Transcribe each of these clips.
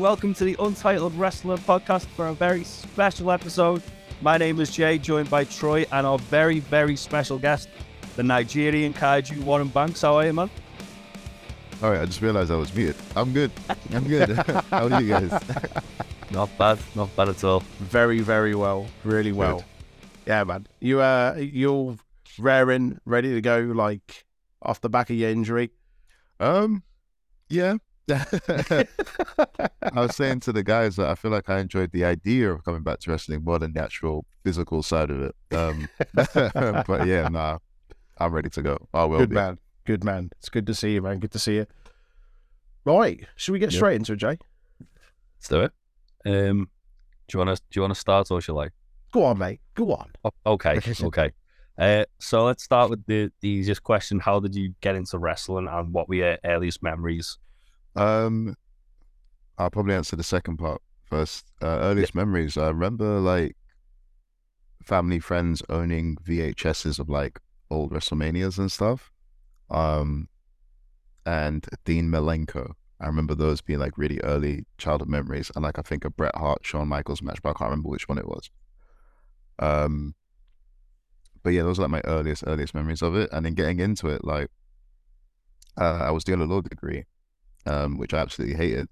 welcome to the Untitled Wrestling Podcast for a very special episode. My name is Jay, joined by Troy and our very, very special guest, the Nigerian Kaiju Warren Banks. How are you, man? All right, I just realized I was muted. I'm good. I'm good. How are you guys? Not bad, not bad at all. Very, very well. Really well. Yeah, man. You uh you're raring, ready to go like off the back of your injury. Um, yeah. I was saying to the guys that I feel like I enjoyed the idea of coming back to wrestling more than the actual physical side of it. Um, but yeah, nah, I'm ready to go. I will Good be. man. Good man. It's good to see you, man. Good to see you. Right. Should we get Yeah. straight into it, Jay? Let's do it. Um, do you want to do you want to start or shall I? Go on, mate. Go on. O- Okay, okay. Uh, so let's start with the, the easiest question. How did you get into wrestling and what were your earliest memories? Um, I'll probably answer the second part first. Uh, earliest memories. I remember like family friends owning VHSs of like old WrestleManias and stuff. Um, and Dean Malenko. I remember those being like really early childhood memories. And like I think a Bret Hart, Shawn Michaels match, but I can't remember which one it was. Um, but yeah, those are like my earliest, earliest memories of it. And then getting into it, like, uh, I was doing a law degree um, which I absolutely hated.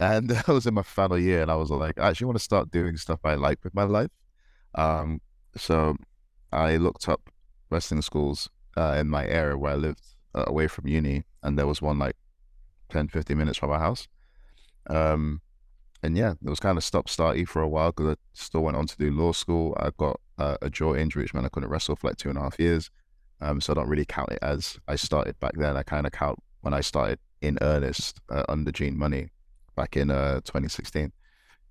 and I was in my final year, and I was like, I actually want to start doing stuff I like with my life. Um, so I looked up wrestling schools uh, in my area where I lived uh, away from uni, and there was one like 10, 15 minutes from my house. Um, and yeah, it was kind of stop starty for a while because I still went on to do law school. I got uh, a jaw injury, which meant I couldn't wrestle for like two and a half years. Um, so I don't really count it as I started back then. I kind of count when I started in earnest uh, under Gene Munny back in uh 2016.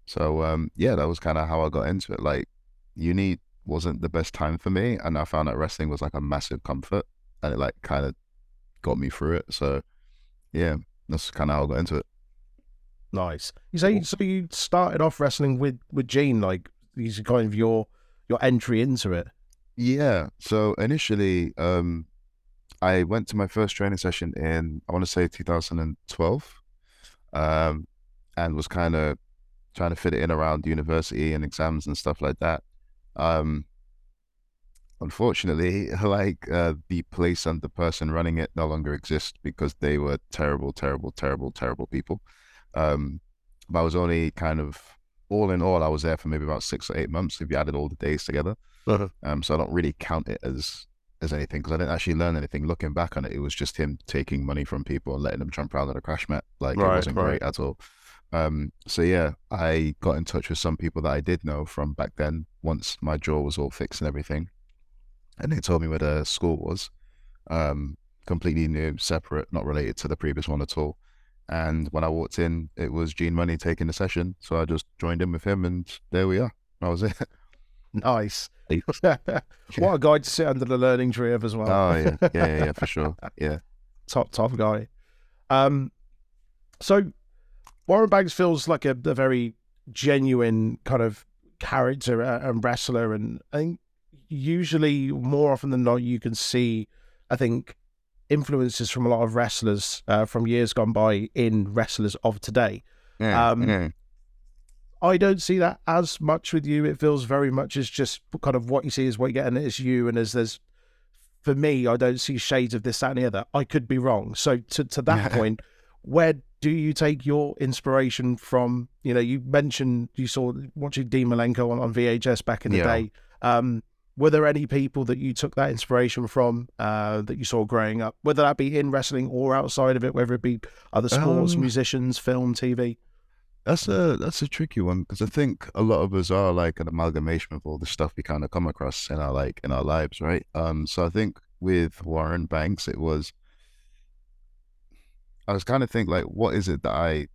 So um yeah, that was kind of how I got into it. Like uni wasn't the best time for me, and I found that wrestling was like a massive comfort, and it like kind of got me through it. So yeah, that's kind of how I got into it. Nice. You say so you started off wrestling with with Gene, like these are kind of your your entry into it. Yeah. So initially, um, I went to my first training session in I want to say 2012, um, and was kind of trying to fit it in around university and exams and stuff like that. Um, unfortunately, like uh, the place and the person running it no longer exist because they were terrible, terrible, terrible, terrible people. Um, but I was only kind of all in all, I was there for maybe about six or eight months if you added all the days together. Um, so I don't really count it as as anything because I didn't actually learn anything. Looking back on it, it was just him taking money from people and letting them jump around on a crash mat. Like it wasn't right. great at all. Um, so yeah, I got in touch with some people that I did know from back then. Once my jaw was all fixed and everything, and they told me where the school was. Um, completely new, separate, not related to the previous one at all. And when I walked in, it was Gene Munny taking the session. So I just joined in with him, and there we are. That was it. Nice. what a guy to sit under the learning tree of as well. Oh yeah, yeah, yeah, yeah, for sure. Yeah. top top guy. Um, so Warren Banks feels like a, a very genuine kind of character uh, and wrestler, and I think usually more often than not you can see, I think, influences from a lot of wrestlers uh, from years gone by in wrestlers of today. Yeah, Um, yeah. I don't see that as much with you. It feels very much as just kind of what you see is what you get, and it's you. And as there's, for me, I don't see shades of this, that, and the other. I could be wrong. So to to that point, where do you take your inspiration from? You know, you mentioned you saw watching Dean Malenko on, on VHS back in the Yeah. day. Um, were there any people that you took that inspiration from uh, that you saw growing up, whether that be in wrestling or outside of it, whether it be other sports, Um, musicians, film, TV? That's a that's a tricky one because I think a lot of us are like an amalgamation of all the stuff we kind of come across in our like in our lives, right? Um, so I think with Warren Banks, it was I was kind of think like, what is it that I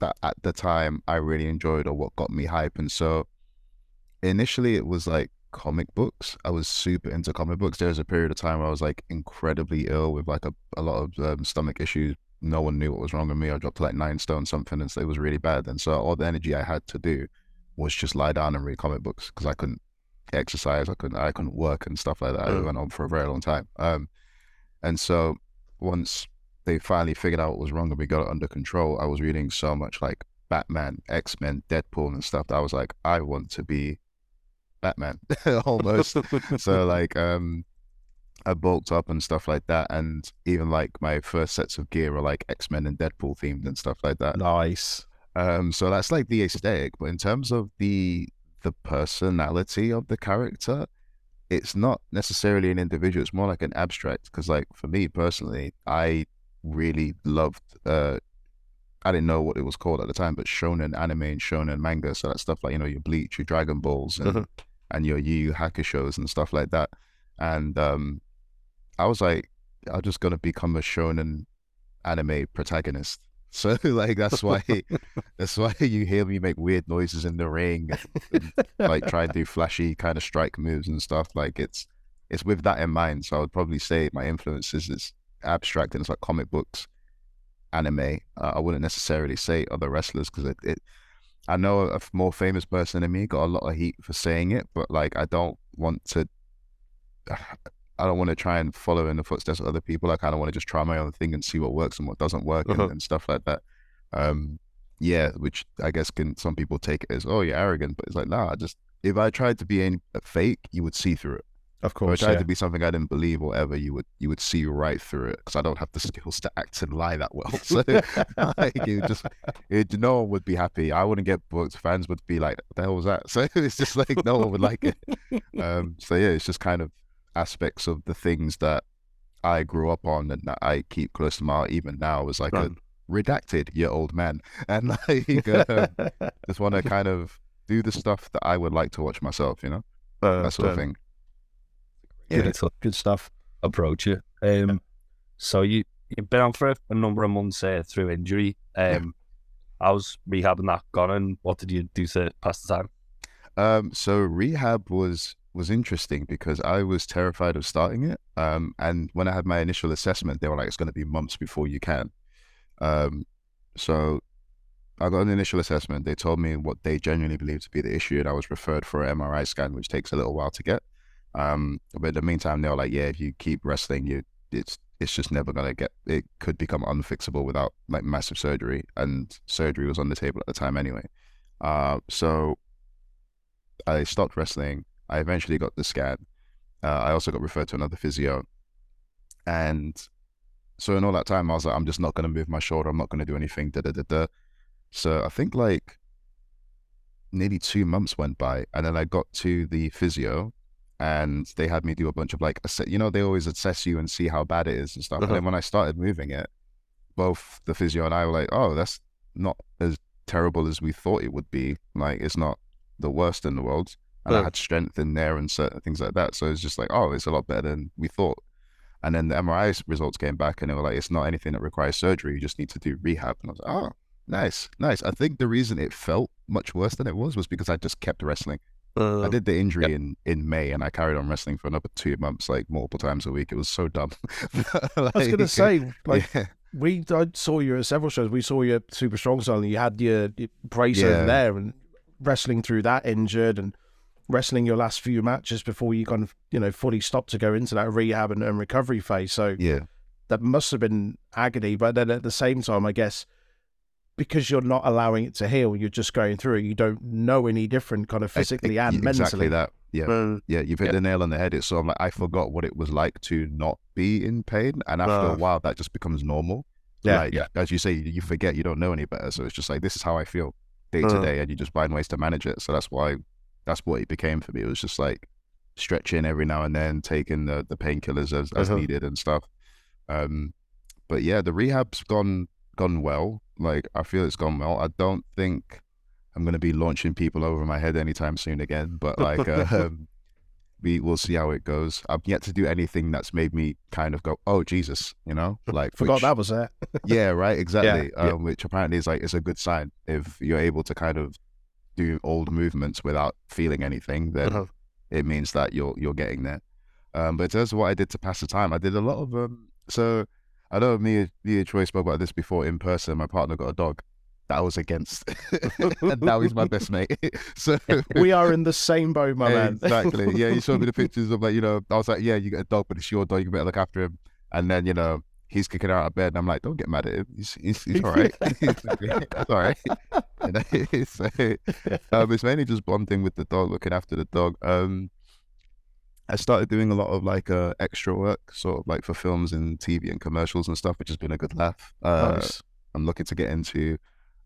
that at the time I really enjoyed or what got me hype? And so initially it was like comic books. I was super into comic books. There was a period of time where I was like incredibly ill with like a, a lot of um, stomach issues. No one knew what was wrong with me. I dropped like nine stone something and so it was really bad. And so all the energy I had to do was just lie down and read comic books because I couldn't exercise. I couldn't I couldn't work and stuff like that. It Mm. went on for a very long time. Um and so once they finally figured out what was wrong and we got it under control, I was reading so much like Batman, X Men, Deadpool, and stuff that I was like, I want to be Batman almost. so like, um, I bulked up and stuff like that, and even like my first sets of gear are like X Men and Deadpool themed and stuff like that. Nice. Um, so that's like the aesthetic, but in terms of the the personality of the character, it's not necessarily an individual. It's more like an abstract. Because like for me personally, I really loved. uh I didn't know what it was called at the time, but shonen anime and shonen manga. So that stuff like you know your Bleach, your Dragon Balls, and and your Yu Yu Hakusho's and stuff like that. And um, I was like, I'm just gonna become a shonen anime protagonist. So like that's why that's why you hear me make weird noises in the ring and, and, like try and do flashy kind of strike moves and stuff. Like it's it's with that in mind. So I would probably say my influences is abstract and it's like comic books, anime. Uh, I wouldn't necessarily say other wrestlers because it, it I know a more famous person than me got a lot of heat for saying it, but like I don't want to. I don't want to try and follow in the footsteps of other people. I kind of want to just try my own thing and see what works and what doesn't work Uh-huh. and, and stuff like that. Um, yeah, which I guess can some people take it as oh you're arrogant, but it's like nah. I just if I tried to be any, fake, you would see through it. Of course, If I tried Yeah. to be something I didn't believe or whatever, you would you would see right through it because I don't have the skills to act and lie that well. So like, you just it, no one would be happy. I wouldn't get booked. Fans would be like, "What the hell was that?" So it's just like no one would like it. Um, so yeah, it's just kind of aspects of the things that I grew up on and that I keep close to my heart even now as like Right. a redacted year old man, and like um, just want to kind of do the stuff that I would like to watch myself. You know, Uh, that sort of um, thing. Good, Yeah. good stuff. approach it. Um, so you you've been on for a number of months uh, through injury. Um, how's rehabbing that gone, and what did you do to pass the time? Um, so rehab was was interesting because I was terrified of starting it. Um, and when I had my initial assessment, they were like, "It's going to be months before you can." Um, so I got an initial assessment. They told me what they genuinely believed to be the issue, and I was referred for an MRI scan, which takes a little while to get. Um, but in the meantime, they were like, "Yeah, if you keep wrestling, you it's it's just never gonna get. It could become unfixable without like massive surgery, and surgery was on the table at the time anyway." Uh, so I stopped wrestling. I eventually got the scan. Uh, I also got referred to another physio. And so in all that time, I was like, I'm just not going to move my shoulder. I'm not going to do anything. Da, da, da, da. So I think like nearly two months went by. And then I got to the physio and they had me do a bunch of like, you know, they always assess you and see how bad it is and stuff. And Uh-huh. then when I started moving it, both the physio and I were like, oh, that's not as terrible as we thought it would be. Like, it's not the worst in the world. And I had strength in there and certain things like that. So it's just like, oh, it's a lot better than we thought. And then the MRI results came back and they were like, it's not anything that requires surgery. You just need to do rehab. And I was like, oh, nice, nice. I think the reason it felt much worse than it was was because I just kept wrestling. Uh, I did the injury in, in May and I carried on wrestling for another two months, like multiple times a week. It was so dumb. I was going to say, like, yeah, we I saw you at several shows. We saw you at Super Strong and you had your, your brace Yeah. over there, and wrestling through that injured, and wrestling your last few matches before you kind of you know fully stopped to go into that rehab and, and recovery phase. So yeah, that must have been agony. But then at the same time, I guess because you're not allowing it to heal, you're just going through it. You don't know any different, kind of I- I- physically and mentally. exactly that. Yeah. Uh, Yeah, you've hit Yeah. the nail on the head. It's sort of like I forgot what it was like to not be in pain, and after Ah. a while, that just becomes normal. Yeah, like, yeah. As you say, you you forget you don't know any better, so it's just like this is how I feel day to Uh. day, and you just find ways to manage it. So that's why that's what it became for me. It was just like stretching every now and then, taking the the painkillers as as Uh-huh. needed and stuff. Um, but yeah, the rehab's gone gone well. Like I feel it's gone well. I don't think I'm gonna be launching people over my head anytime soon again. But like, um, we will see how it goes. I've yet to do anything that's made me kind of go, "Oh Jesus," you know, like forgot which- that was there. yeah, right, exactly. yeah. Um, which apparently is like it's a good sign if you're able to kind of do old movements without feeling anything. Then Uh-huh. it means that you're you're getting there. Um, but in terms of what I did to pass the time, I did a lot of um. So I know me, me and Troy spoke about this before in person. My partner got a dog that I was against, and now he's my best mate. so we are in the same boat, my man. Exactly. Yeah, you showed me the pictures of like, you know, I was like, yeah, you get a dog, but it's your dog, you better look after him. And then, you know, he's kicking out of bed, and I'm like, don't get mad at him. He's he's, he's all right. it's all right. It's, um, it's mainly just bonding with the dog, looking after the dog. Um, I started doing a lot of like uh, extra work, sort of like for films and TV and commercials and stuff, which has been a good laugh. Uh, Nice. I'm looking to get into.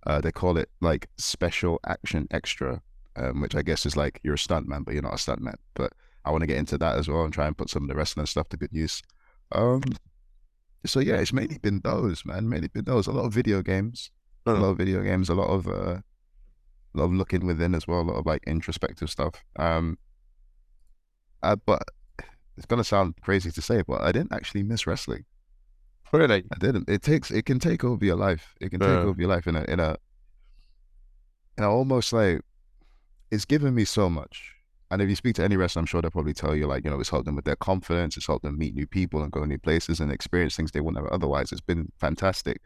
Uh, they call it like special action extra, um, which I guess is like you're a stuntman, but you're not a stuntman. But I want to get into that as well and try and put some of the wrestling stuff to good use. Um, so yeah, it's mainly been those, man. Mainly been those. A lot of video games, a lot of video games, a lot of uh, a lot of looking within as well, a lot of like introspective stuff. Um, uh, but it's gonna sound crazy to say, but I didn't actually miss wrestling. Really? I didn't. It takes. It can take over your life. It can take over your life in a in a. And I almost like, it's given me so much. And if you speak to any wrestler, I'm sure they'll probably tell you like, you know, it's helped them with their confidence. It's helped them meet new people and go new places and experience things they wouldn't have otherwise. It's been fantastic.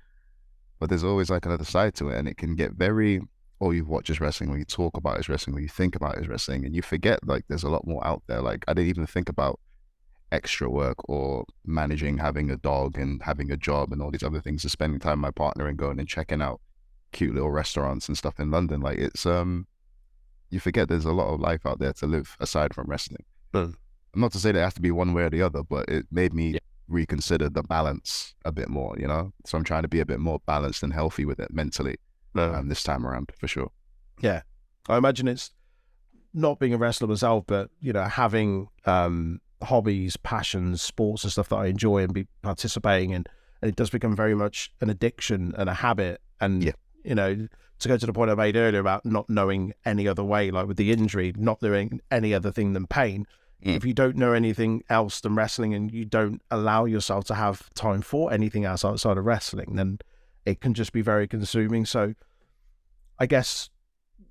But there's always like another side to it, and it can get very. Or you watch his wrestling, or you talk about his wrestling, or you think about his wrestling, and you forget like there's a lot more out there. Like I didn't even think about extra work or managing having a dog and having a job and all these other things, and spending time with my partner and going and checking out cute little restaurants and stuff in London. Like it's um, you forget there's a lot of life out there to live aside from wrestling. Mm. Not to say that it has to be one way or the other, but it made me Yeah. reconsider the balance a bit more. You know, so I'm trying to be a bit more balanced and healthy with it mentally No. um, this time around for sure. Yeah. I imagine it's not being a wrestler myself, but you know, having um, hobbies, passions, sports, and stuff that I enjoy and be participating in, and it does become very much an addiction and a habit. And Yeah. you know, to go to the point I made earlier about not knowing any other way, like with the injury, not doing any other thing than pain. Mm. If you don't know anything else than wrestling, and you don't allow yourself to have time for anything else outside of wrestling, then it can just be very consuming. So, I guess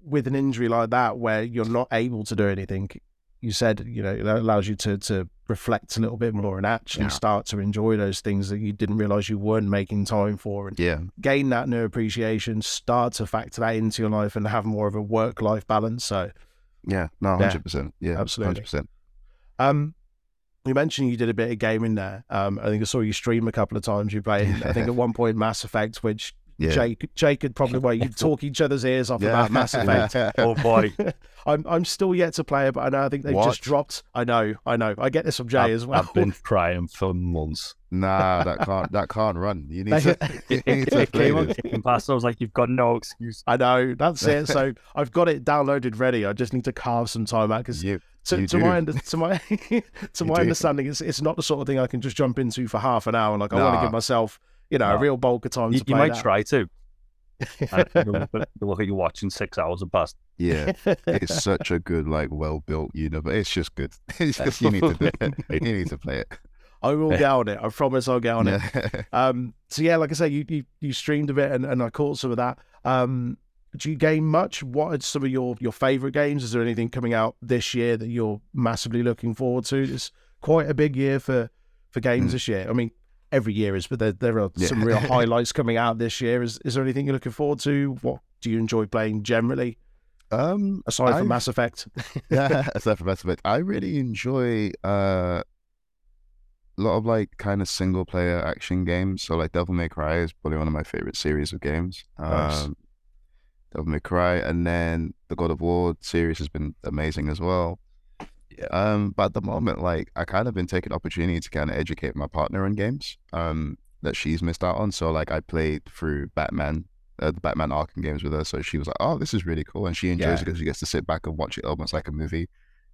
with an injury like that where you're not able to do anything you said you know that allows you to to reflect a little bit more and actually Yeah. start to enjoy those things that you didn't realize you weren't making time for and Yeah, gain that new appreciation start to factor that into your life and have more of a work life balance so yeah, no, Yeah. hundred percent, yeah, Absolutely. hundred percent. um you mentioned you did a bit of gaming there um i think i saw you stream a couple of times you played i think at one point mass effect which Yeah, jake jake could probably well you talk each other's ears off yeah. about mass effect Oh boy, I'm I'm still yet to play it, but I know I think they've What? just dropped. I know, I know. I get this from Jay I've, as well. I've been crying for months. Nah, that can't that can't run. You need to, you It, need to it play came on this. kicking past. I was like, "You've got no excuse." I know that's it. So I've got it downloaded ready. I just need to carve some time out because You, to, you to my under, to my to You my understanding, it's it's not the sort of thing I can just jump into for half an hour. Like I want to give myself, you know, a real bulk of time You, to you play might try to. And look, at, you'll look at you watching six hours have passed. yeah, it's such a good, like, well built universe. It's just good. It's just you need to do it. You need to play it. I will get on it. I promise I'll get on it. Um, so yeah, like I say, you, you you streamed a bit and, and I caught some of that. Um, do you game much? What are some of your your favorite games? Is there anything coming out this year that you're massively looking forward to? It's quite a big year for for games Mm. this year. I mean, every year is, but there there are Yeah. some real highlights coming out this year. Is is there anything you're looking forward to? What do you enjoy playing generally, um, aside from I've- Mass Effect? yeah, aside from Mass Effect, I really enjoy uh, a lot of like kind of single player action games. So like Devil May Cry is probably one of my favorite series of games. Nice. Um, Devil May Cry, and then the God of War series has been amazing as well. Um, but at the moment, like I kind of been taking opportunity to kind of educate my partner in games um, that she's missed out on. So like I played through Batman, uh, the Batman Arkham games with her. So she was like, "Oh, this is really cool," and she enjoys Yeah. it because she gets to sit back and watch it almost like a movie.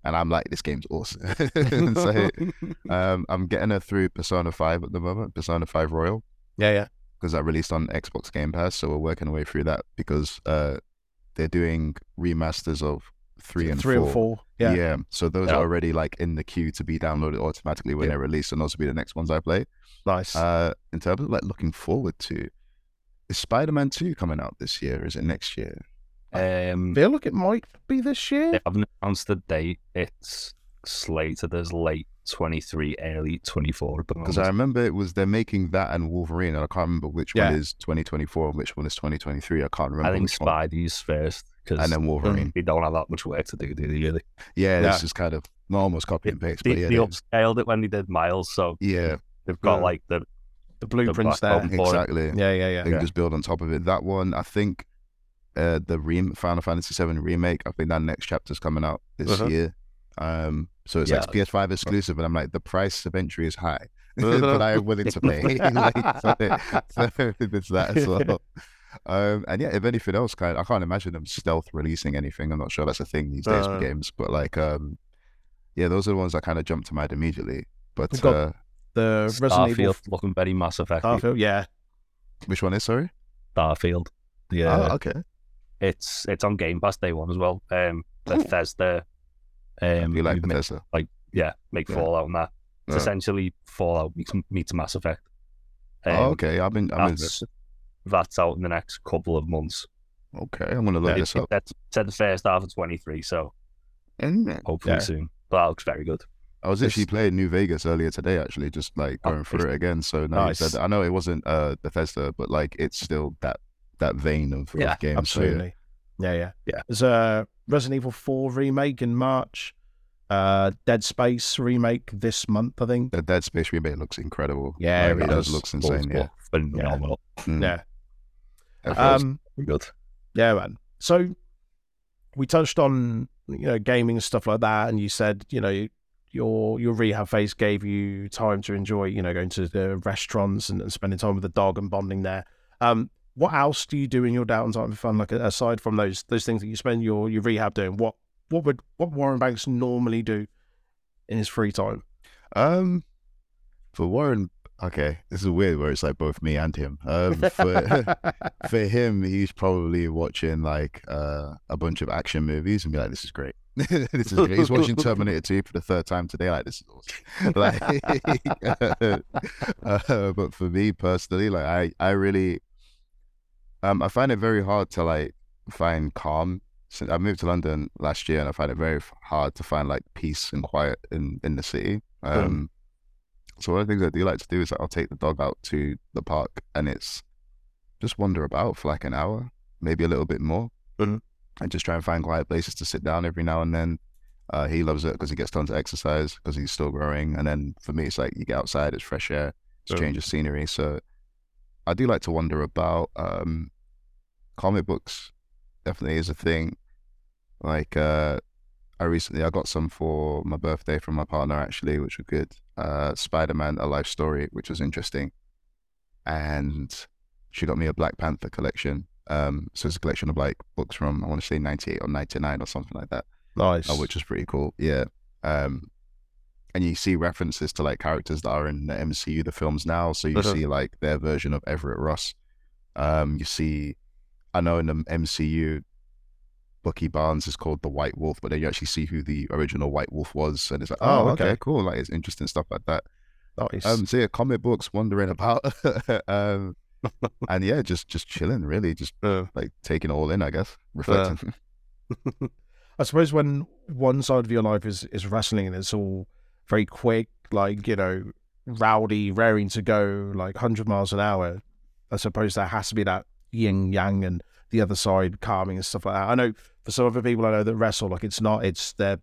And I'm like, "This game's awesome." So um, I'm getting her through Persona Five at the moment, Persona Five Royal yeah, yeah, because that released on Xbox Game Pass. So we're working our way through that because uh, they're doing remasters of three and three four. or four. Yeah, yeah. So those Yeah. are already like in the queue to be downloaded automatically when Yeah. they're released, and those will be the next ones I play. nice. Uh, in terms of like looking forward to, is Spider Man Two coming out this year? Is it next year? Um, feel like it might be this year. they haven't announced the date. It's slated as late 23, early 24 Because I remember it was they're making that and Wolverine, and I can't remember which Yeah. one is 2024 and which one is 2023. I can't remember. I think which one. Spidey's first because and then Wolverine. they don't have that much work to do, do they really? Yeah, Yeah. this is kind of almost copy and paste, They, but yeah, they upscaled it when they did Miles, so yeah, they've got Yeah. like the the blueprints black there. It. exactly. Yeah, yeah, yeah. They can just build on top of it. That one, I think, uh, the rem- Final Fantasy VII remake. I think that next chapter's coming out this Uh-huh. year. Um, so it's Yeah. like PS5 exclusive, and I'm like, the price of entry is high, but I am willing to pay. like, so, so it's that as well. Um, and yeah, if anything else, kind I can't imagine them stealth releasing anything. I'm not sure that's a thing these days Uh. with games, but like, um, yeah, those are the ones that kind of jumped to mind immediately. But We've got- uh, The Resident Evil Starfield looking very Mass Effect. Starfield, yeah. which one is sorry? Starfield. Yeah, Oh, okay. it's it's on Game Pass day one as well. Um, Bethesda. Um, you like who ma- Bethesda? yeah, make Yeah. Fallout and that. It's Uh, essentially Fallout meets, meets Mass Effect. Um, oh, okay. I've been. I'm in that's, that's out in the next couple of months. Okay, I'm gonna look Uh, this up. That's said the first half of 23, so And hopefully Yeah. soon. But that looks very good. I was actually playing New Vegas earlier today, actually, just like Oh, going through it again. So now Nice. you said, I know it wasn't uh Bethesda, but like it's still that that vein of, Yeah, of games. So, yeah. Absolutely. yeah, yeah. Yeah. There's a Resident Evil 4 remake in March. Uh, Dead Space remake this month, I think. The Dead Space remake looks incredible. Yeah, Like, it it does. does. Looks insane. Yeah. Phenomenal. Mm. Yeah. Um, good. yeah, man. So we touched on you know gaming and stuff like that, and you said you know your your rehab phase gave you time to enjoy you know going to the restaurants and, and spending time with the dog and bonding there. Um, what else do you do in your downtime for fun? Like aside from those those things that you spend your your rehab doing, what what would what Warren Banks normally do in his free time? Um, for Warren, okay, this is weird where it's like both me and him. Um, for for him, he's probably watching like uh, a bunch of action movies and be like, "This is great. this is great." He's watching Terminator 2 for the third time today. Like, this is awesome. Like, uh, but for me personally, like, I I really, um, I find it very hard to like find calm. Since I moved to London last year, and I find it very hard to find like peace and quiet in in the city. Um, so one of the things I do like to do is like, I'll take the dog out to the park, and it's just wander about for like an hour, maybe a little bit more, Mhm. and just try and find quiet places to sit down every now and then. Uh, he loves it because he gets tons of exercise because he's still growing, and then for me, it's like you get outside, it's fresh air, it's change of scenery. So I do like to wander about. Um, comic books definitely is a thing. Like uh, I recently I got some for my birthday from my partner actually, which were good. Uh, Spider Man: A Life Story, which was interesting, and she got me a Black Panther collection. Um, so it's a collection of like books from I want to say ninety eight or ninety nine or something like that, nice. uh, which is pretty cool. Yeah. Um, and you see references to like characters that are in the MCU, the films now. So you Uh-huh. see like their version of Everett Ross. Um, you see, I know in the MCU, Bucky Barnes is called the White Wolf, but then you actually see who the original White Wolf was, and it's like, Oh, oh, okay, okay. cool. Like it's interesting stuff like that. nice. Um, so yeah, comic books, wandering about, um, and yeah, just just chilling, really, just Uh, like taking it all in, I guess, reflecting. I suppose when one side of your life is is wrestling and it's all very quick, like you know, rowdy, raring to go, like hundred miles an hour. I suppose there has to be that yin yang and the other side calming and stuff like that. I know for some other people I know that wrestle, like it's not. It's their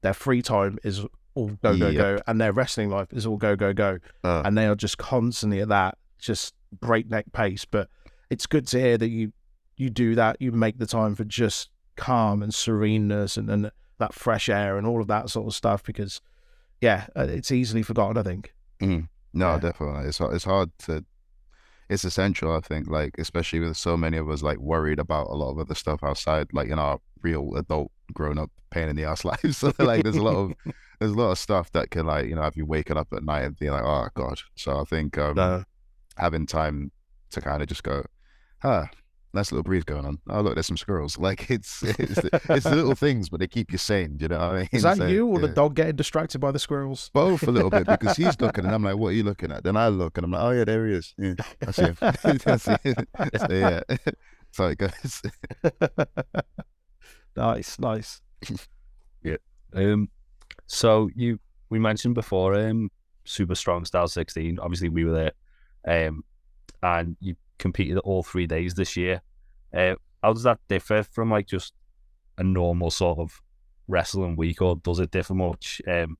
their free time is all go go Yep. go, and their wrestling life is all go go go, Uh, and they are just constantly at that just breakneck pace. But it's good to hear that you you do that. You make the time for just calm and sereneness and, and that fresh air and all of that sort of stuff because yeah uh, it's easily forgotten i think no, Yeah. definitely, it's it's hard to. It's essential, I think, like especially with so many of us like worried about a lot of other stuff outside, like in our real adult grown up pain in the ass lives. so like there's a lot of there's a lot of stuff that can like you know have you waking up at night and being like, oh god. So I think um, no having time to kind of just go, ah, nice little breeze going on. Oh look, there's some squirrels. Like it's it's, it's the little things, but they keep you sane. You know what I mean? is that So, you or the dog getting distracted by the squirrels Both a little bit because he's looking and I'm like, what are you looking at? Then I look and I'm like, oh yeah, there he is. Yeah, I see him. I see him. So yeah, that's how it goes. nice nice yeah. Um, so you we mentioned before um Super Strong Style 16. Obviously, we were there, um, and you competed all three days this year. Uh, how does that differ from like just a normal sort of wrestling week, or does it differ much? Um,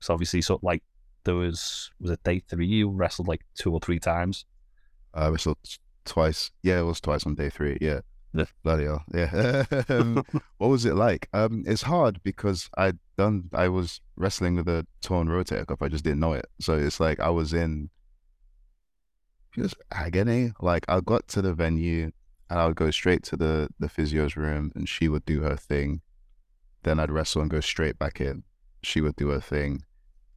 so obviously, sort of like there was was it day three you wrestled like two or three times. I wrestled twice. Yeah, it was twice on day three. Yeah. Yeah. Bloody hell. Yeah. um, what was it like? Um, it's hard because I done I was wrestling with a torn rotator cuff. I just didn't know it. So it's like I was in just agony. Like I got to the venue and I would go straight to the the physio's room and she would do her thing. Then I'd wrestle and go straight back in. She would do her thing.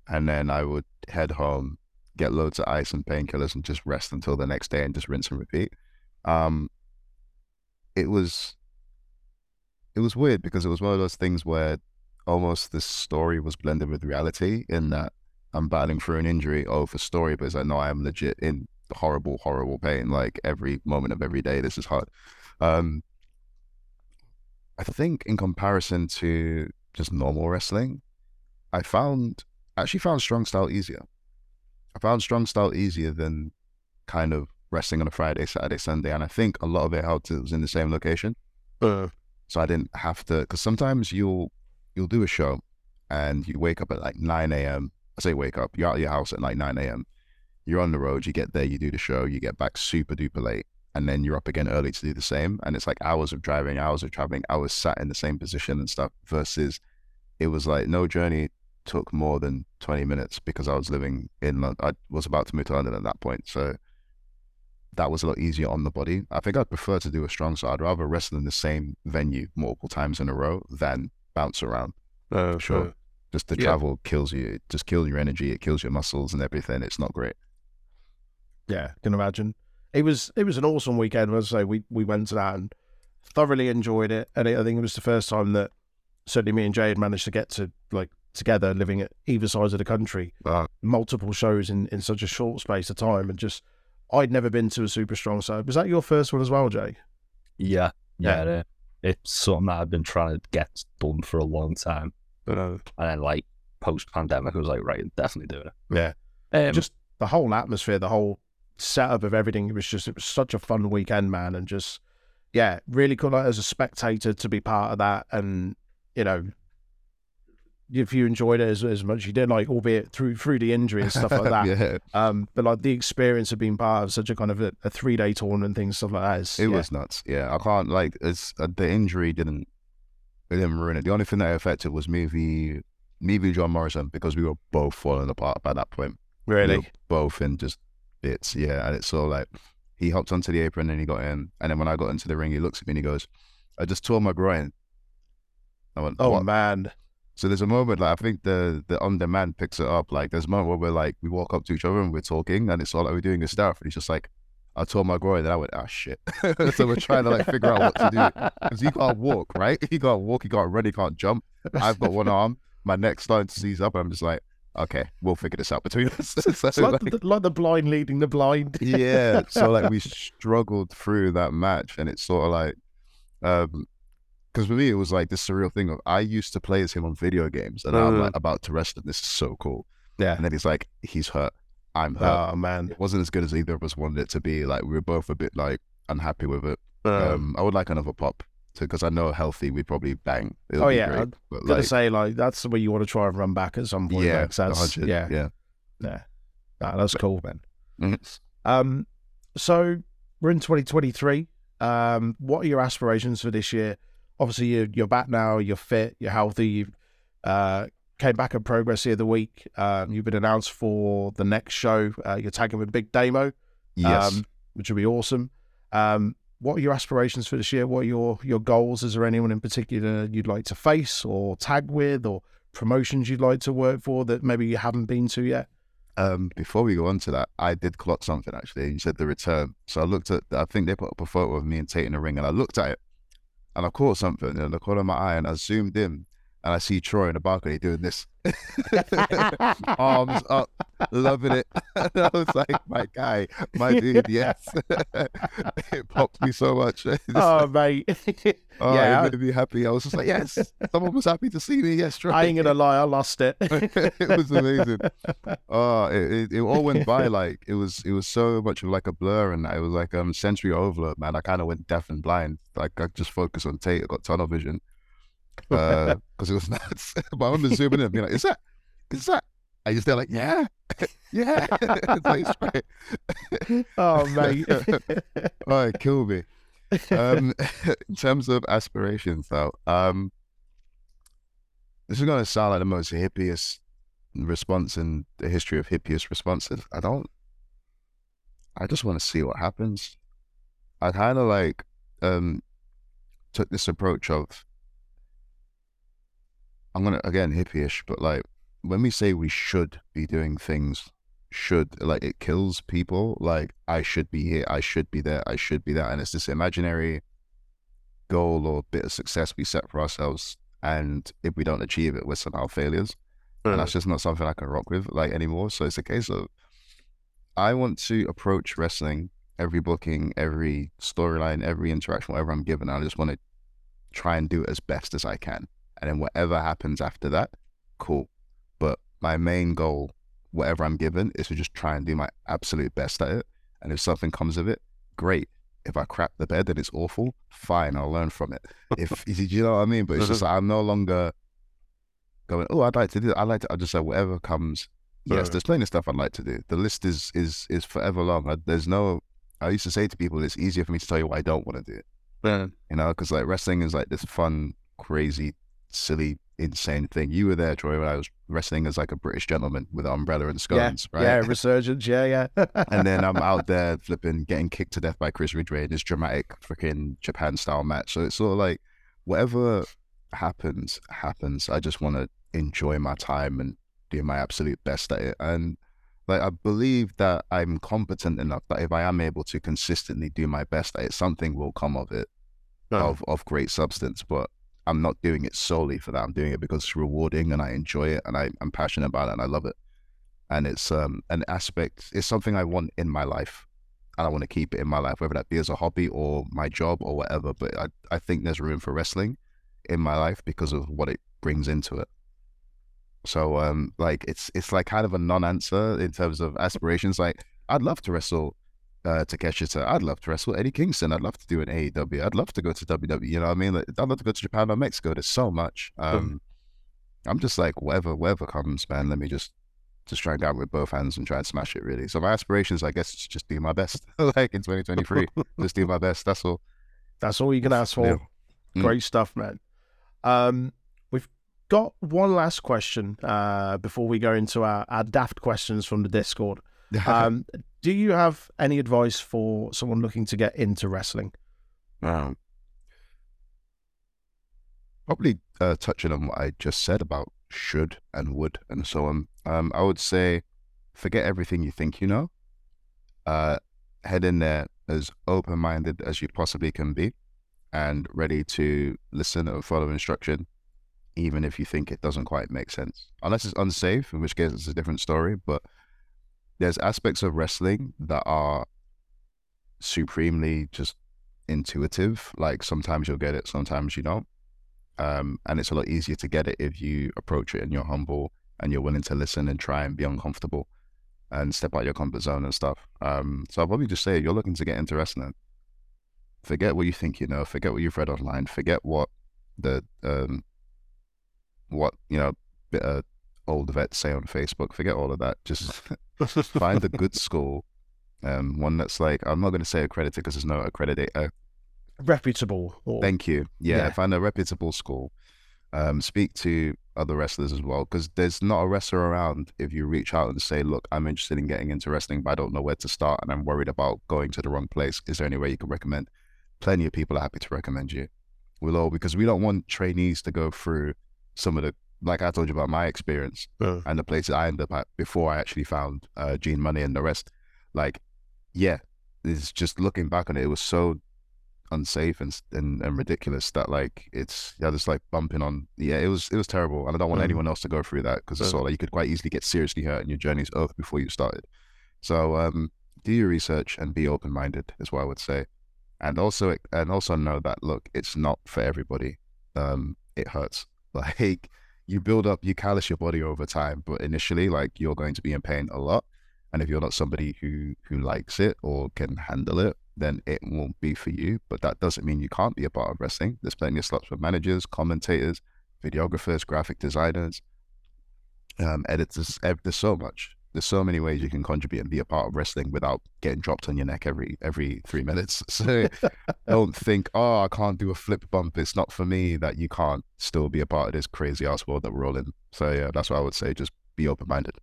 And then I would head home, get loads of ice and painkillers and just rest until the next day and just rinse and repeat. Um it was it was weird because it was one of those things where almost the story was blended with reality in that I'm battling through an injury. Oh, for story, but it's like no, I am legit in horrible, horrible pain. Like every moment of every day, this is hard. Um, I think in comparison to just normal wrestling, I found actually found strong style easier. I found strong style easier than kind of wrestling on a Friday, Saturday, Sunday, and I think a lot of it helped. It was in the same location, Uh, so I didn't have to. Because sometimes you'll you'll do a show, and you wake up at like nine a.m. I say wake up. You're out of your house at like nine a.m. You're on the road. You get there. You do the show. You get back super duper late, and then you're up again early to do the same. And it's like hours of driving, hours of traveling, hours sat in the same position and stuff. Versus, it was like no journey took more than 20 minutes because I was living in London. I was about to move to London at that point. So that was a lot easier on the body. I think I'd prefer to do a strong style. I'd rather wrestle in the same venue multiple times in a row than bounce around. Sure. Just the Yeah. travel kills you. It just kills your energy. It kills your muscles and everything. It's not great. Yeah, can imagine. It was it was an awesome weekend. As I say, we we went to that and thoroughly enjoyed it. And I think it was the first time that certainly me and Jay had managed to get to like together, living at either sides of the country, Wow. multiple shows in in such a short space of time, and just I'd never been to a super strong style. Was that your first one as well, Jay? Yeah, Yeah. yeah. it's something that I've been trying to get done for a long time, Uh, and then like post pandemic, I was like, right, definitely doing it. yeah, Um, just the whole atmosphere, the whole setup of everything. It was just it was such a fun weekend, man, and just yeah, really cool like, as a spectator to be part of that, and you know. If you enjoyed it as, as much as you did, like albeit through through the injury and stuff like that, yeah. um, but like the experience of being part of such a kind of a, a three day tournament, things stuff like that is It yeah. was nuts. Yeah. I can't, like, it's uh, the injury didn't, it didn't ruin it. The only thing that affected was me v John Morrison because we were both falling apart by that point. We really were both in just bits. Yeah. And it's so like, he hopped onto the apron and he got in. And then when I got into the ring, he looks at me and he goes, I just tore my groin. I went, oh what? man, So there's a moment like I think the the on demand picks it up. Like there's a moment where we're like we walk up to each other and we're talking and it's all like we're doing this stuff and he's just like I tore my groin and I went ah shit. so we're trying to like figure out what to do because you can't walk right. You can't walk. You can't run. You can't jump. I've got one arm. My neck's starting to seize up and I'm just like okay, we'll figure this out between us. so, like, like, the, like the blind leading the blind. yeah. So like we struggled through that match, and it's sort of like, um, because for me it was like this surreal thing of I used to play as him on video games, and I'm Uh. like about to wrestle. This is so cool. Yeah. And then he's like, he's hurt. I'm hurt. Oh man, it wasn't as good as either of us wanted it to be. Like we were both a bit like unhappy with it. um, Um, I would like another pop because I know healthy we'd probably bang. It would Oh, be yeah, great, I'm but gonna like, say like that's where you want to try and run back at some point. yeah, Max. that's 100, yeah, yeah. yeah. Nah, that's cool, man. Mhm. Um, so we're in 2023. Um, what are your aspirations for this year? Obviously, you're, you're back now. You're fit. You're healthy. You've uh, came back in progress here the week. Um, you've been announced for the next show. Uh, you're tagging with Big Damo, Yes. um, which will be awesome. Um, what are your aspirations for this year? What are your your goals? Is there anyone in particular you'd like to face or tag with, or promotions you'd like to work for that maybe you haven't been to yet? Um, before we go on to that, I did clock something actually. You said the return. So I looked at, I think they put up a photo of me and Tate in the ring, and I looked at it, and I caught something in the corner of my eye, and I zoomed in, and I see Troy in the balcony doing this, arms up, loving it. and I was like, my guy, my dude, yes. it popped me so much. Oh, like, mate. oh, yeah, it made me happy. I was just like, yes, someone was happy to see me. Yes, Troy. I ain't gonna lie, I lost it. it was amazing. Oh, it, it, it all went by like it was it was so much of like a blur and it was like um sensory overload, man. I kind of went deaf and blind. Like I just focused on Tate. I got tunnel vision because it was nuts. but I remember zooming in and being like, "Is that? Is that?" I just they're like, "Yeah," yeah, spray. oh mate. oh, it killed me. Um, in terms of aspirations, though, um, this is gonna sound like the most hippiest response in the history of hippiest responses. I don't. I just want to see what happens. I kind of like um took this approach of I'm gonna again hippie-ish, but like when we say we should be doing things, should like it kills people. Like I should be here, I should be there, I should be that, and it's this imaginary goal or bit of success we set for ourselves, and if we don't achieve it, we're somehow failures, and hmm. that's just not something I can rock with like anymore. So it's a case of I want to approach wrestling every booking, every storyline, every interaction, whatever I'm given. I just want to try and do it as best as I can. And then whatever happens after that, cool. But my main goal, whatever I'm given, is to just try and do my absolute best at it. And if something comes of it, great. If I crap the bed and it's awful, fine, I'll learn from it. If you know what I mean? But it's just uh-huh. like I'm no longer going, oh, I'd like to do that. I like to I just say whatever comes. Yes, there's plenty of stuff I'd like to do. The list is is is forever long. I, there's no I used to say to people, it's easier for me to tell you what I don't want to do. Yeah. You know, because like wrestling is like this fun, crazy, silly, insane thing. You were there, Troy, when I was wrestling as like a British gentleman with an umbrella and scones, right? Yeah, resurgence. Yeah, yeah. and then I'm out there flipping, getting kicked to death by Chris Ridgeway in this dramatic freaking Japan style match. So it's sort of like whatever happens, happens. I just want to enjoy my time and do my absolute best at it. And like I believe that I'm competent enough that if I am able to consistently do my best at it, something will come of it of of great substance. But I'm not doing it solely for that. I'm doing it because it's rewarding and I enjoy it and I, I'm passionate about it and I love it. And it's um an aspect it's something I want in my life. And I want to keep it in my life, whether that be as a hobby or my job or whatever. But I, I think there's room for wrestling in my life because of what it brings into it. So um like it's it's like kind of a non-answer in terms of aspirations. Like I'd love to wrestle uh Takeshita. I'd love to wrestle Eddie Kingston. I'd love to do an AEW. I'd love to go to WWE. You know what I mean? Like, I'd love to go to Japan or Mexico. There's so much. Um I'm just like whatever whatever comes, man. Let me just just try and grab with both hands and try and smash it really. So my aspirations, I guess, is just do my best. like in 2023, just do my best. That's all. That's all you can ask for. Yeah. Mm. Great stuff, man. Um, we've got one last question uh, before we go into our, our daft questions from the Discord. Um, do you have any advice for someone looking to get into wrestling? Um, probably uh, touching on what I just said about should and would and so on. Um, I would say forget everything you think you know. Uh, head in there as open minded as you possibly can be and ready to listen and follow instruction, even if you think it doesn't quite make sense. Unless it's unsafe, in which case it's a different story. But there's aspects of wrestling that are supremely just intuitive. Like sometimes you'll get it, sometimes you don't. Um, and it's a lot easier to get it if you approach it and you're humble and you're willing to listen and try and be uncomfortable and step out your comfort zone and stuff. Um, so I'll probably just say you're looking to get into wrestling. Forget what you think you know. Forget what you've read online. Forget what the um, what you know, of old vets say on Facebook. Forget all of that. Just find a good school, um, one that's like I'm not going to say accredited because there's no accredited. Uh, Reputable. Or, Thank you. Yeah, Yeah. find a reputable school. Um, speak to other wrestlers as well because there's not a wrestler around. If you reach out and say, "Look, I'm interested in getting into wrestling, but I don't know where to start, and I'm worried about going to the wrong place. Is there any way you can recommend?" Plenty of people are happy to recommend you. We'll all because we don't want trainees to go through some of the like I told you about my experience Uh, and the places I ended up at before I actually found uh, Gene Munny and the rest. Like, yeah, it's just looking back on it, it was so unsafe and and, and ridiculous that like it's yeah, just like bumping on. Yeah, it was it was terrible, and I don't want Mhm. anyone else to go through that because it's Uh. all like you could quite easily get seriously hurt and your journey's over before you started. So um, do your research and be open minded is what I would say, and also and also know that look, it's not for everybody. Um, it hurts. Like you build up, you callous your body over time, but initially, like you're going to be in pain a lot. And if you're not somebody who who likes it or can handle it, then it won't be for you. But that doesn't mean you can't be a part of wrestling. There's plenty of slots for managers, commentators, videographers, graphic designers, um, editors. There's so much. There's so many ways you can contribute and be a part of wrestling without getting dropped on your neck every every three minutes. So don't think, oh, I can't do a flip bump. It's not for me. That you can't still be a part of this crazy ass world that we're all in. So yeah, that's what I would say. Just be open minded.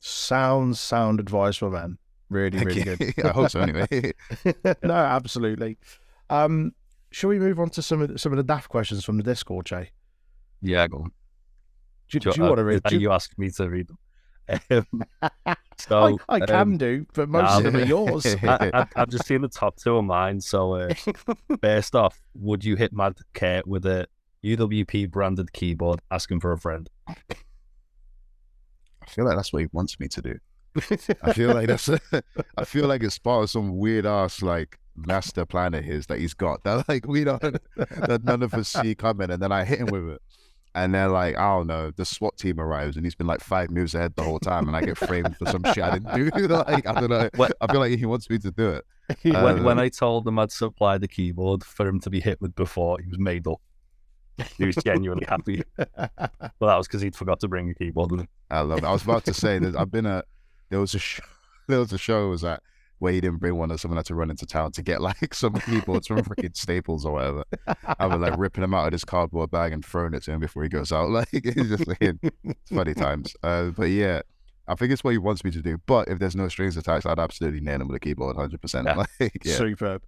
Sound sound advice, for man. Really, really good. I hope so. Anyway, no, absolutely. Um, shall we move on to some of the, some of the daft questions from the Discord, Jay? Yeah, go on. Do, do Do you want to uh, read? do you- you asking me to read them? Um, so I, I can um, do, but most nah, of them are yours. I, I've just seen the top two of mine. So uh, first off, would you hit Mad Kurt with a UWP branded keyboard asking for a friend? I feel like that's what he wants me to do. I feel like that's. I feel like it's part of some weird ass like master plan of his that he's got that like we don't that none of us see coming, and then I hit him with it, and then like I don't know, the SWAT team arrives and he's been like five moves ahead the whole time, and I get framed for some shit I didn't do. like I don't know. I feel like he wants me to do it. when, Um, when I told him I'd supply the keyboard for him to be hit with before, he was made up. He was genuinely happy. Well, that was because he'd forgot to bring a keyboard. I love it. I was about to say that I've been at there was a show, there was a show was at where he didn't bring one and someone had to run into town to get like some keyboards from freaking Staples or whatever. I was like ripping them out of this cardboard bag and throwing it to him before he goes out. Like it's just like it's funny times. Uh, but yeah, I think it's what he wants me to do. But if there's no strings attached, I'd absolutely nail him with a keyboard, hundred percent. Yeah. Like yeah, Superb.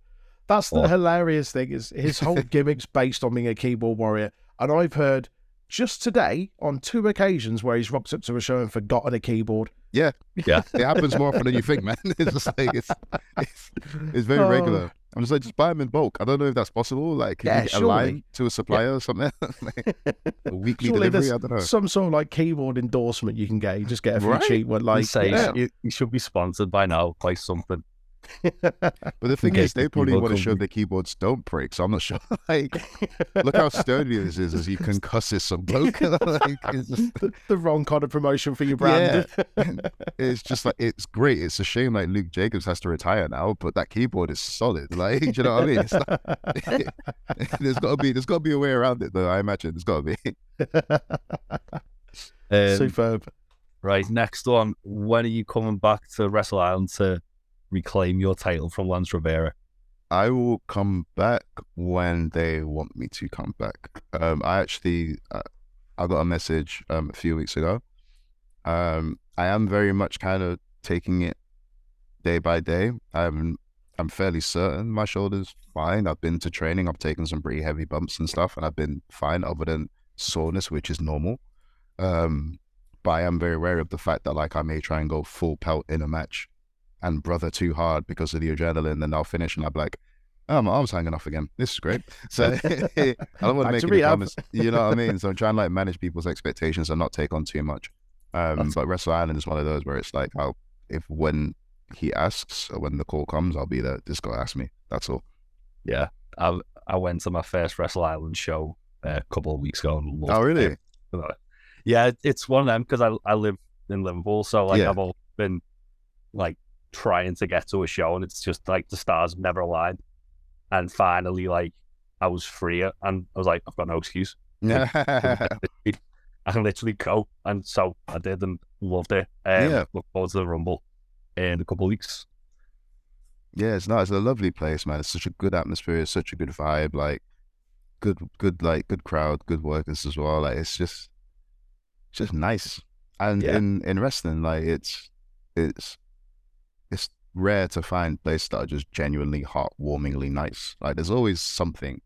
That's the Or- hilarious thing is his whole gimmick's based on being a keyboard warrior. And I've heard just today on two occasions where he's rocked up to a show and forgotten a keyboard. Yeah. Yeah, it happens more often than you think, man. It's just like it's it's, it's very Oh. regular. I'm just like, just buy them in bulk. I don't know if that's possible. Like, can Yeah, you get a line surely. to a supplier or something? Like, a weekly Surely delivery? there's I don't know. some sort of like keyboard endorsement you can get. You just get a few Right? cheap one, Like, like say yeah. you, you should be sponsored by now by something. But the thing Okay, is, they probably want to show company. the keyboards don't break. So I'm not sure. Like, look how sturdy this is as you concusses some bloke. like, it's, just, the, the wrong kind of promotion for your brand. it's just like it's great. It's a shame like Luke Jacobs has to retire now, but that keyboard is solid. Like, do you know what I mean? It's not, there's got to be there's got to be a way around it, though. I imagine there's got to be. Um, Superb. right, next one. When are you coming back to Wrestle Island to reclaim your title from Lance Rivera? I will come back when they want me to come back. Um, I actually, uh, I got a message um, a few weeks ago. Um, I am very much kind of taking it day by day. I'm, I'm fairly certain my shoulder's fine. I've been to training. I've taken some pretty heavy bumps and stuff, and I've been fine, other than soreness, which is normal. Um, but I am very aware of the fact that like I may try and go full pelt in a match and brother too hard because of the adrenaline, then I'll finish and I'll be like, oh, my arm's hanging off again. This is great. So I don't want to make any promise. You know what I mean? So I'm trying to like manage people's expectations and not take on too much. Um, but Wrestle Island is one of those where it's like, I'll, if when he asks or when the call comes, I'll be there. Just go ask me. That's all. Yeah, I I went to my first Wrestle Island show uh, a couple of weeks ago. And loved Oh, it. really? Yeah, it's one of them because I I live in Liverpool, so like Yeah. I've always been like trying to get to a show, and it's just like the stars never aligned. And finally, like I was free, and I was like, I've got no excuse. Yeah. I can literally go, and so I did, and loved it. Um, Yeah. Look forward to the Rumble in a couple of weeks. Yeah, it's nice. It's a lovely place, man. It's such a good atmosphere. It's such a good vibe. Like, good, good, like good crowd, good workers as well. Like, it's just, it's just nice. And Yeah. in in wrestling, like, it's it's it's rare to find places that are just genuinely heartwarmingly nice. Like, there's always something.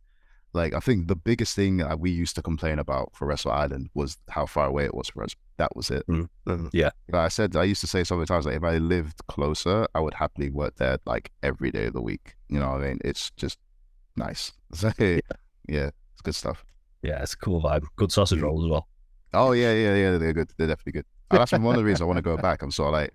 Like, I think the biggest thing that we used to complain about for Wrestle Island was how far away it was for us. That was it. Mm. Mm. Yeah. Like I said, I used to say so many times, like if I lived closer, I would happily work there like every day of the week. You know what I mean? It's just nice. So, yeah, it's good stuff. Yeah, it's a cool vibe. Good sausage rolls as well. Oh yeah, yeah, yeah. They're good. They're definitely good. And that's one of the reasons I want to go back. I'm sort of like,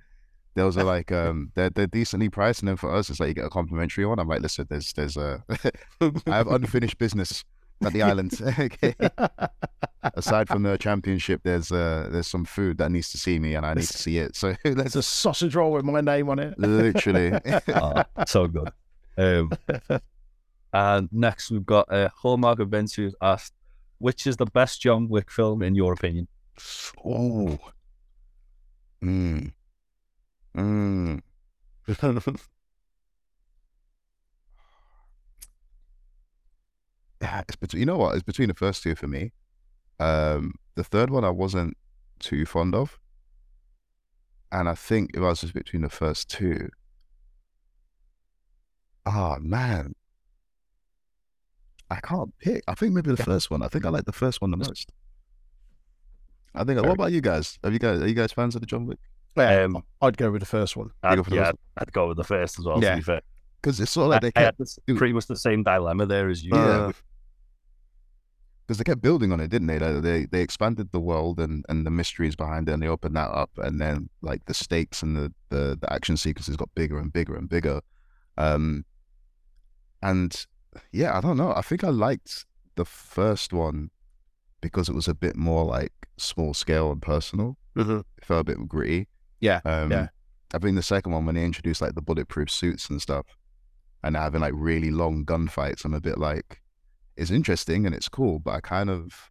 those are like, um, they're they're decently priced, and then for us, it's like you get a complimentary one. I'm like, listen, there's there's a, I have unfinished business at the island. okay. Aside from the championship, there's uh there's some food that needs to see me, and I need to see it. So There's a sausage roll with my name on it. literally. Oh, so good. Um, and next we've got uh, Hallmark Events who's asked, which is the best John Wick film in your opinion? Oh. Mm. Yeah, it's between. You know what? It's between the first two for me. Um, the third one I wasn't too fond of, and I think if I was just between the first two, oh man, I can't pick. I think maybe the first one. I think I like the first one the most. I think. What about you guys? Have you guys? Are you guys fans of the John Wick? Yeah, Um, I'd go with the first one. I'd, the yeah, first I'd go with the first as well. Yeah. To be fair, Because it's sort of like they I, I had kept pretty much the same dilemma there as you. Yeah. Because they kept building on it, didn't they? Like, they they expanded the world and and the mysteries behind it, and they opened that up, and then like the stakes and the the, the action sequences got bigger and bigger and bigger. Um, and yeah, I don't know. I think I liked the first one because it was a bit more like small scale and personal. Mhm. It felt a bit gritty. Yeah, Um, yeah. I think the second one when they introduced like the bulletproof suits and stuff, and having like really long gunfights, I'm a bit like, it's interesting and it's cool, but I kind of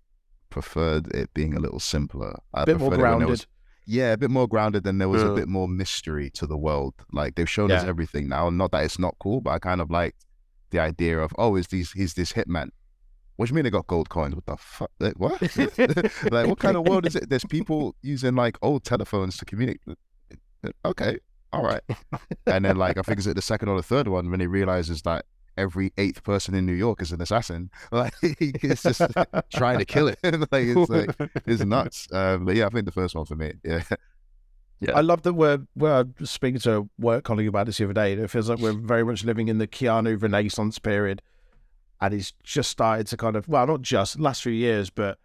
preferred it being a little simpler. I A bit more preferred it when there grounded. was- yeah, a bit more grounded. Then there was Yeah. a bit more mystery to the world. Like they've shown us everything now. Not that it's not cool, but I kind of liked the idea of oh, is these he's this hitman. What do you mean they got gold coins? What the fuck? Like, what? like what kind of world is it? There's people using like old telephones to communicate. Okay, all right. and then like I think it's at the second or the third one when he realizes that every eighth person in New York is an assassin. Like it's just trying to kill it. like it's like it's nuts. Um, but yeah, I think the first one for me. Yeah. I love that we're we're speaking to a work colleague about this the other day. It feels like we're very much living in the Keanu Renaissance period, and he's just started to kind of well, not just last few years, but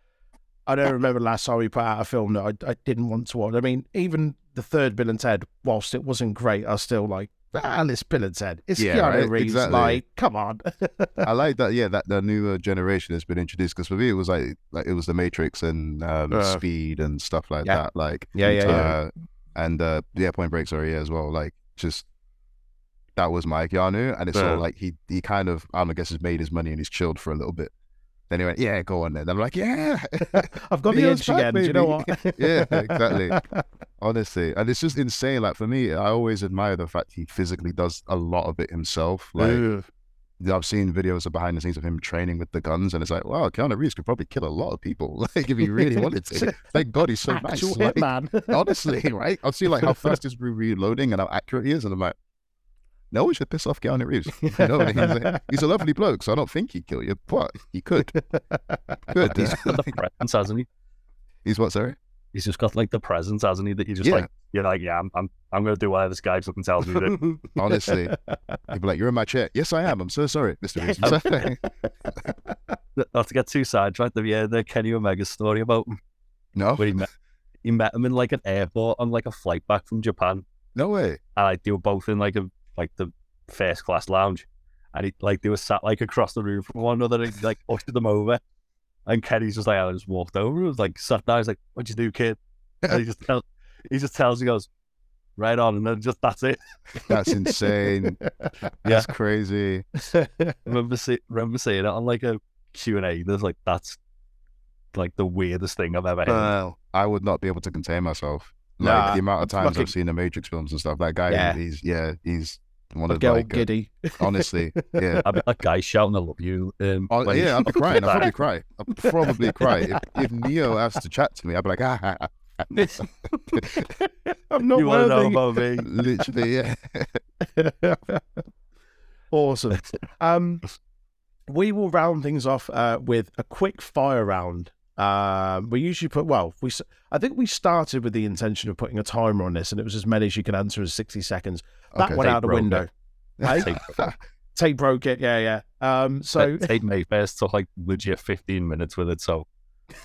I don't remember the last time we put out a film that I, I didn't want to watch. I mean, even the third Bill and Ted, whilst it wasn't great, I was still like, ah, this Bill and Ted, it's Yeah, Keanu right? Reeves. Exactly. Like, come on. I like that. Yeah, that the newer generation has been introduced because for me it was like like it was the Matrix and um, Uh, Speed and stuff like yeah. that. Like Yeah, yeah, yeah. uh, and uh, yeah, Point Break, sorry, yeah, as well. Like just that was my Keanu, and it's sort of like he he kind of I, know, I guess has made his money and he's chilled for a little bit. Then he went, yeah, go on then. I'm like, yeah, I've got the edge again. Do you know what? Yeah, exactly. honestly, and it's just insane. Like for me, I always admire the fact he physically does a lot of it himself. Like. I've seen videos of behind the scenes of him training with the guns, and it's like, wow, Keanu Reeves could probably kill a lot of people, like if he really wanted to. Thank God he's so nice. Like, hitman. honestly, right? I'll see like how fast he's reloading and how accurate he is, and I'm like, no, we should piss off Keanu Reeves. You know, he's, like- he's a lovely bloke, so I don't think he'd kill you, but he could. Could. He's got the presence, hasn't he? he's what? Sorry. He's just got like the presence, hasn't he? That you just Yeah. like, you're like, yeah, I'm, I'm, I'm gonna do whatever this guy fucking tells me to do. Honestly, he'd be like, "You're in my chair." Yes, I am. I'm so sorry, Mister Reeves. Not to get too sidetracked, have you heard the Kenny Omega story about him? no, where he met, he met him in like an airport on like a flight back from Japan, no way. and like they were both in like a like the first class lounge, and he like they were sat like across the room from one another, and he, like ushered them over, and Kenny's just like, I just walked over, and was like sat down, he's like, "What'd you do, kid?" And he just tell, he just tells, he goes, "Right on," and then just that's it. That's insane. That's crazy. remember see, remember seeing it on like a Q and A. There's like that's like the weirdest thing I've ever heard. Well, I would not be able to contain myself. Like Nah, the amount of times fucking- I've seen the Matrix films and stuff. That guy, Yeah. he's yeah, he's one A of girl like uh, giddy. honestly, yeah. I'd be like guy shouting, "I love you." Um, Oh, yeah, I'd be crying. I'd probably cry. I'd probably cry. If, if Neo has to chat to me, I'd be like, ah, ah, ah. I'm not you want to know worthy. about me? literally, yeah. awesome. Um, we will round things off uh, with a quick fire round. Um, we usually put well, we s- I think we started with the intention of putting a timer on this, and it was as many as you can answer as sixty seconds. That Okay. went out the window. Hey? Tape- Tape broke it. Yeah, yeah. Um, so Tate Mayfair's took like legit 15 minutes with it. So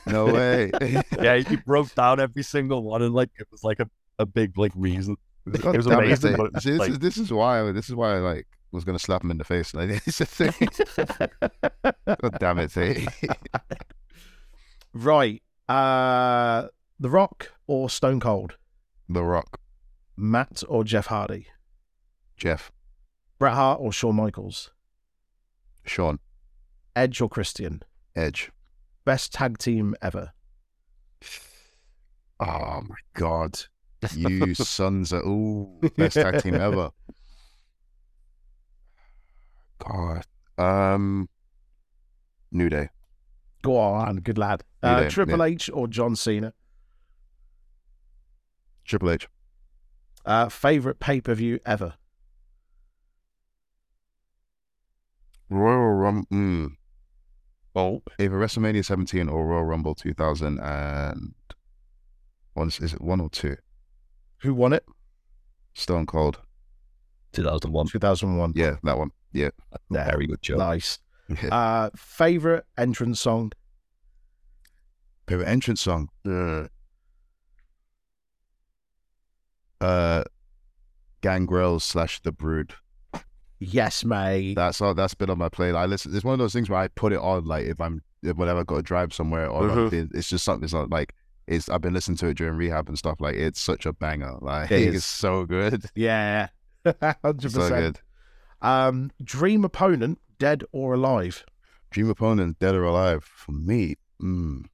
no way. yeah, he broke down every single one, and like it was like a, a big like reason. It was damn it, amazing. But it See, this, like, is, this is why. This is why I like was gonna slap him in the face. Like, it's a thing. God damn it, Tate. Right, uh, The Rock or Stone Cold, The Rock, Matt or Jeff Hardy, Jeff, Bret Hart or Shawn Michaels, Shawn, Edge or Christian, Edge. best tag team ever. Oh my god. You sons of ooh, best tag team ever. God. Um, New Day. Go on, good lad. You Uh, do, Triple H or John Cena? Triple H. Uh, favorite pay per view ever? Royal Rumble. Mm, Oh, either WrestleMania 17 or Royal Rumble 2000 and one is it one or two? Who won it? Stone Cold. 2001. 2001. Yeah, that one. Yeah. Yeah. Very good job. Nice. Uh, favorite entrance song? Favorite entrance song. Uh, uh Gangrel slash The Brood. Yes, mate. That's all. That's been on my playlist. I listen. It's one of those things where I put it on, like if I'm if whenever I got to drive somewhere, or Mm-hmm. I'm it's just something. It's not like it's. I've been listening to it during rehab and stuff. Like it's such a banger. Like It it's so good. yeah. 100%. So good. Um, dream opponent, dead or alive? Dream opponent, dead or alive. For me, mm,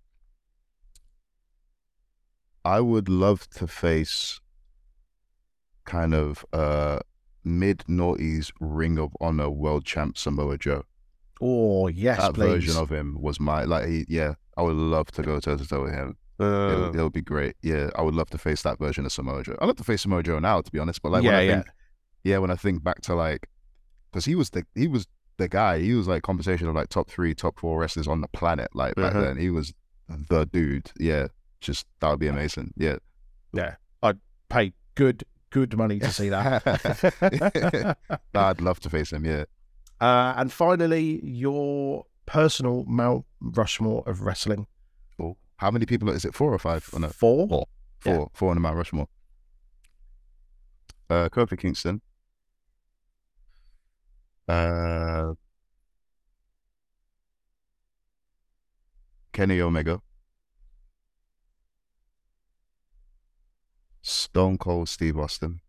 I would love to face kind of uh mid noughties Ring of Honor world champ Samoa Joe. Oh, yes, that please. version of him was my like he, yeah i would love to go toe to toe with him it'll, it'll be great yeah i would love to face that version of samoa joe i love to face samoa joe now to be honest but like when Yeah, i yeah. think yeah when i think back to like because he was the he was the guy he was like conversation of like top three top four wrestlers on the planet like back Mhm. then he was the dude yeah just that would be amazing yeah Yeah. I'd Pay good, good money to see that. i'd love to face him yeah uh, and finally, your personal Mount Rushmore of wrestling. Cool. how many people is it four or five on a Four? Four. Four, Yeah. four on the Mount Rushmore. Uh, Kofi Kingston. Uh, Kenny Omega. Stone Cold Steve Austin.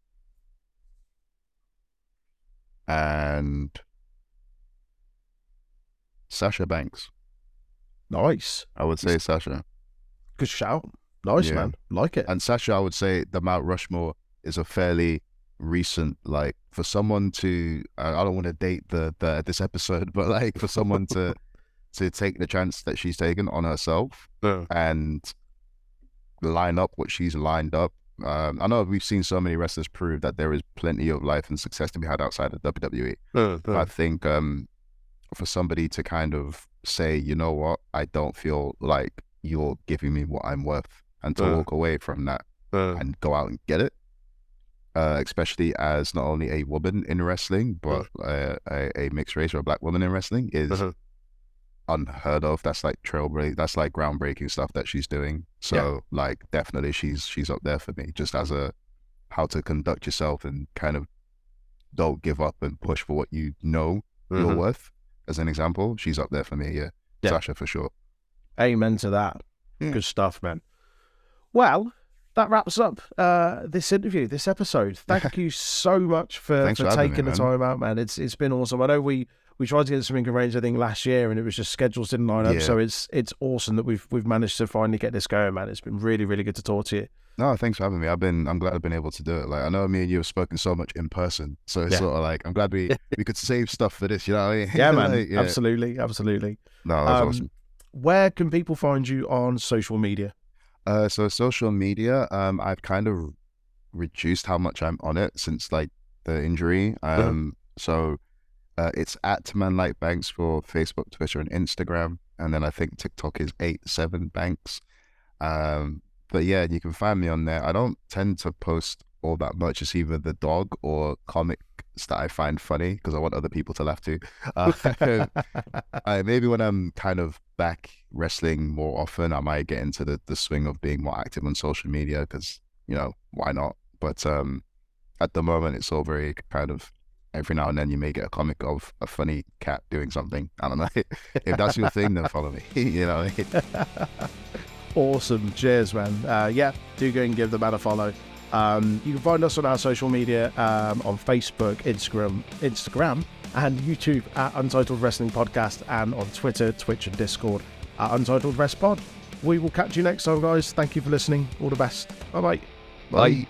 And Sasha Banks. Nice. I would say Sasha. Good shout. Nice, Yeah. man. Like it. And Sasha, I would say the Mount Rushmore is a fairly recent, like for someone to, I don't want to date the, the this episode, but like for someone to to take the chance that she's taken on herself and line up what she's lined up. Um, I know we've seen so many wrestlers prove that there is plenty of life and success to be had outside of WWE. But I think um, for somebody to kind of say, you know what, I don't feel like you're giving me what I'm worth, and to Uh. walk away from that and go out and get it, uh, especially as not only a woman in wrestling, but uh, a, a mixed race or a black woman in wrestling is Uh-huh. Unheard of. That's like trailbreak. That's like groundbreaking stuff that she's doing. So like definitely she's she's up there for me just as a how to conduct yourself and kind of don't give up and push for what you know you're worth. As an example, she's up there for me. Yeah, Yeah. Sasha for sure. Amen to that. Yeah. Good stuff, man. Well, that wraps up uh, this interview, this episode. Thank you so much for, Thanks for for taking me, the time out, man. It's it's been awesome. I know we we tried to get something arranged, I think, last year, and it was just schedules didn't line up. Yeah. So it's it's awesome that we've we've managed to finally get this going, man. It's been really really good to talk to you. No, thanks for having me. I've been I'm glad I've been able to do it. Like I know me and you have spoken so much in person, so it's Yeah. sort of like I'm glad we we could save stuff for this. You know what I mean? Yeah, man. Like, yeah. Absolutely, absolutely. No, that's Um, awesome. Where can people find you on social media? Uh, so social media, um, I've kind of reduced how much I'm on it since like the injury. Um, so uh, it's at Man Like Banks for Facebook, Twitter, and Instagram, and then I think TikTok is eight seven Banks. Um, but yeah, you can find me on there. I don't tend to post all that much. It's either the dog or comics that I find funny because I want other people to laugh too. Uh, uh, maybe when I'm kind of back wrestling more often, I might get into the, the swing of being more active on social media because, you know, why not? But um, at the moment, it's all very kind of every now and then you may get a comic of a funny cat doing something. I don't know. if that's your thing, then follow me. you know, Awesome. Cheers, man. Uh, yeah, do go and give the man a follow. Um, you can find us on our social media um, on Facebook, Instagram, Instagram, and YouTube at Untitled Wrestling Podcast, and on Twitter, Twitch, and Discord at Untitled Wrest Pod. We will catch you next time, guys. Thank you for listening. All the best. Bye bye. bye.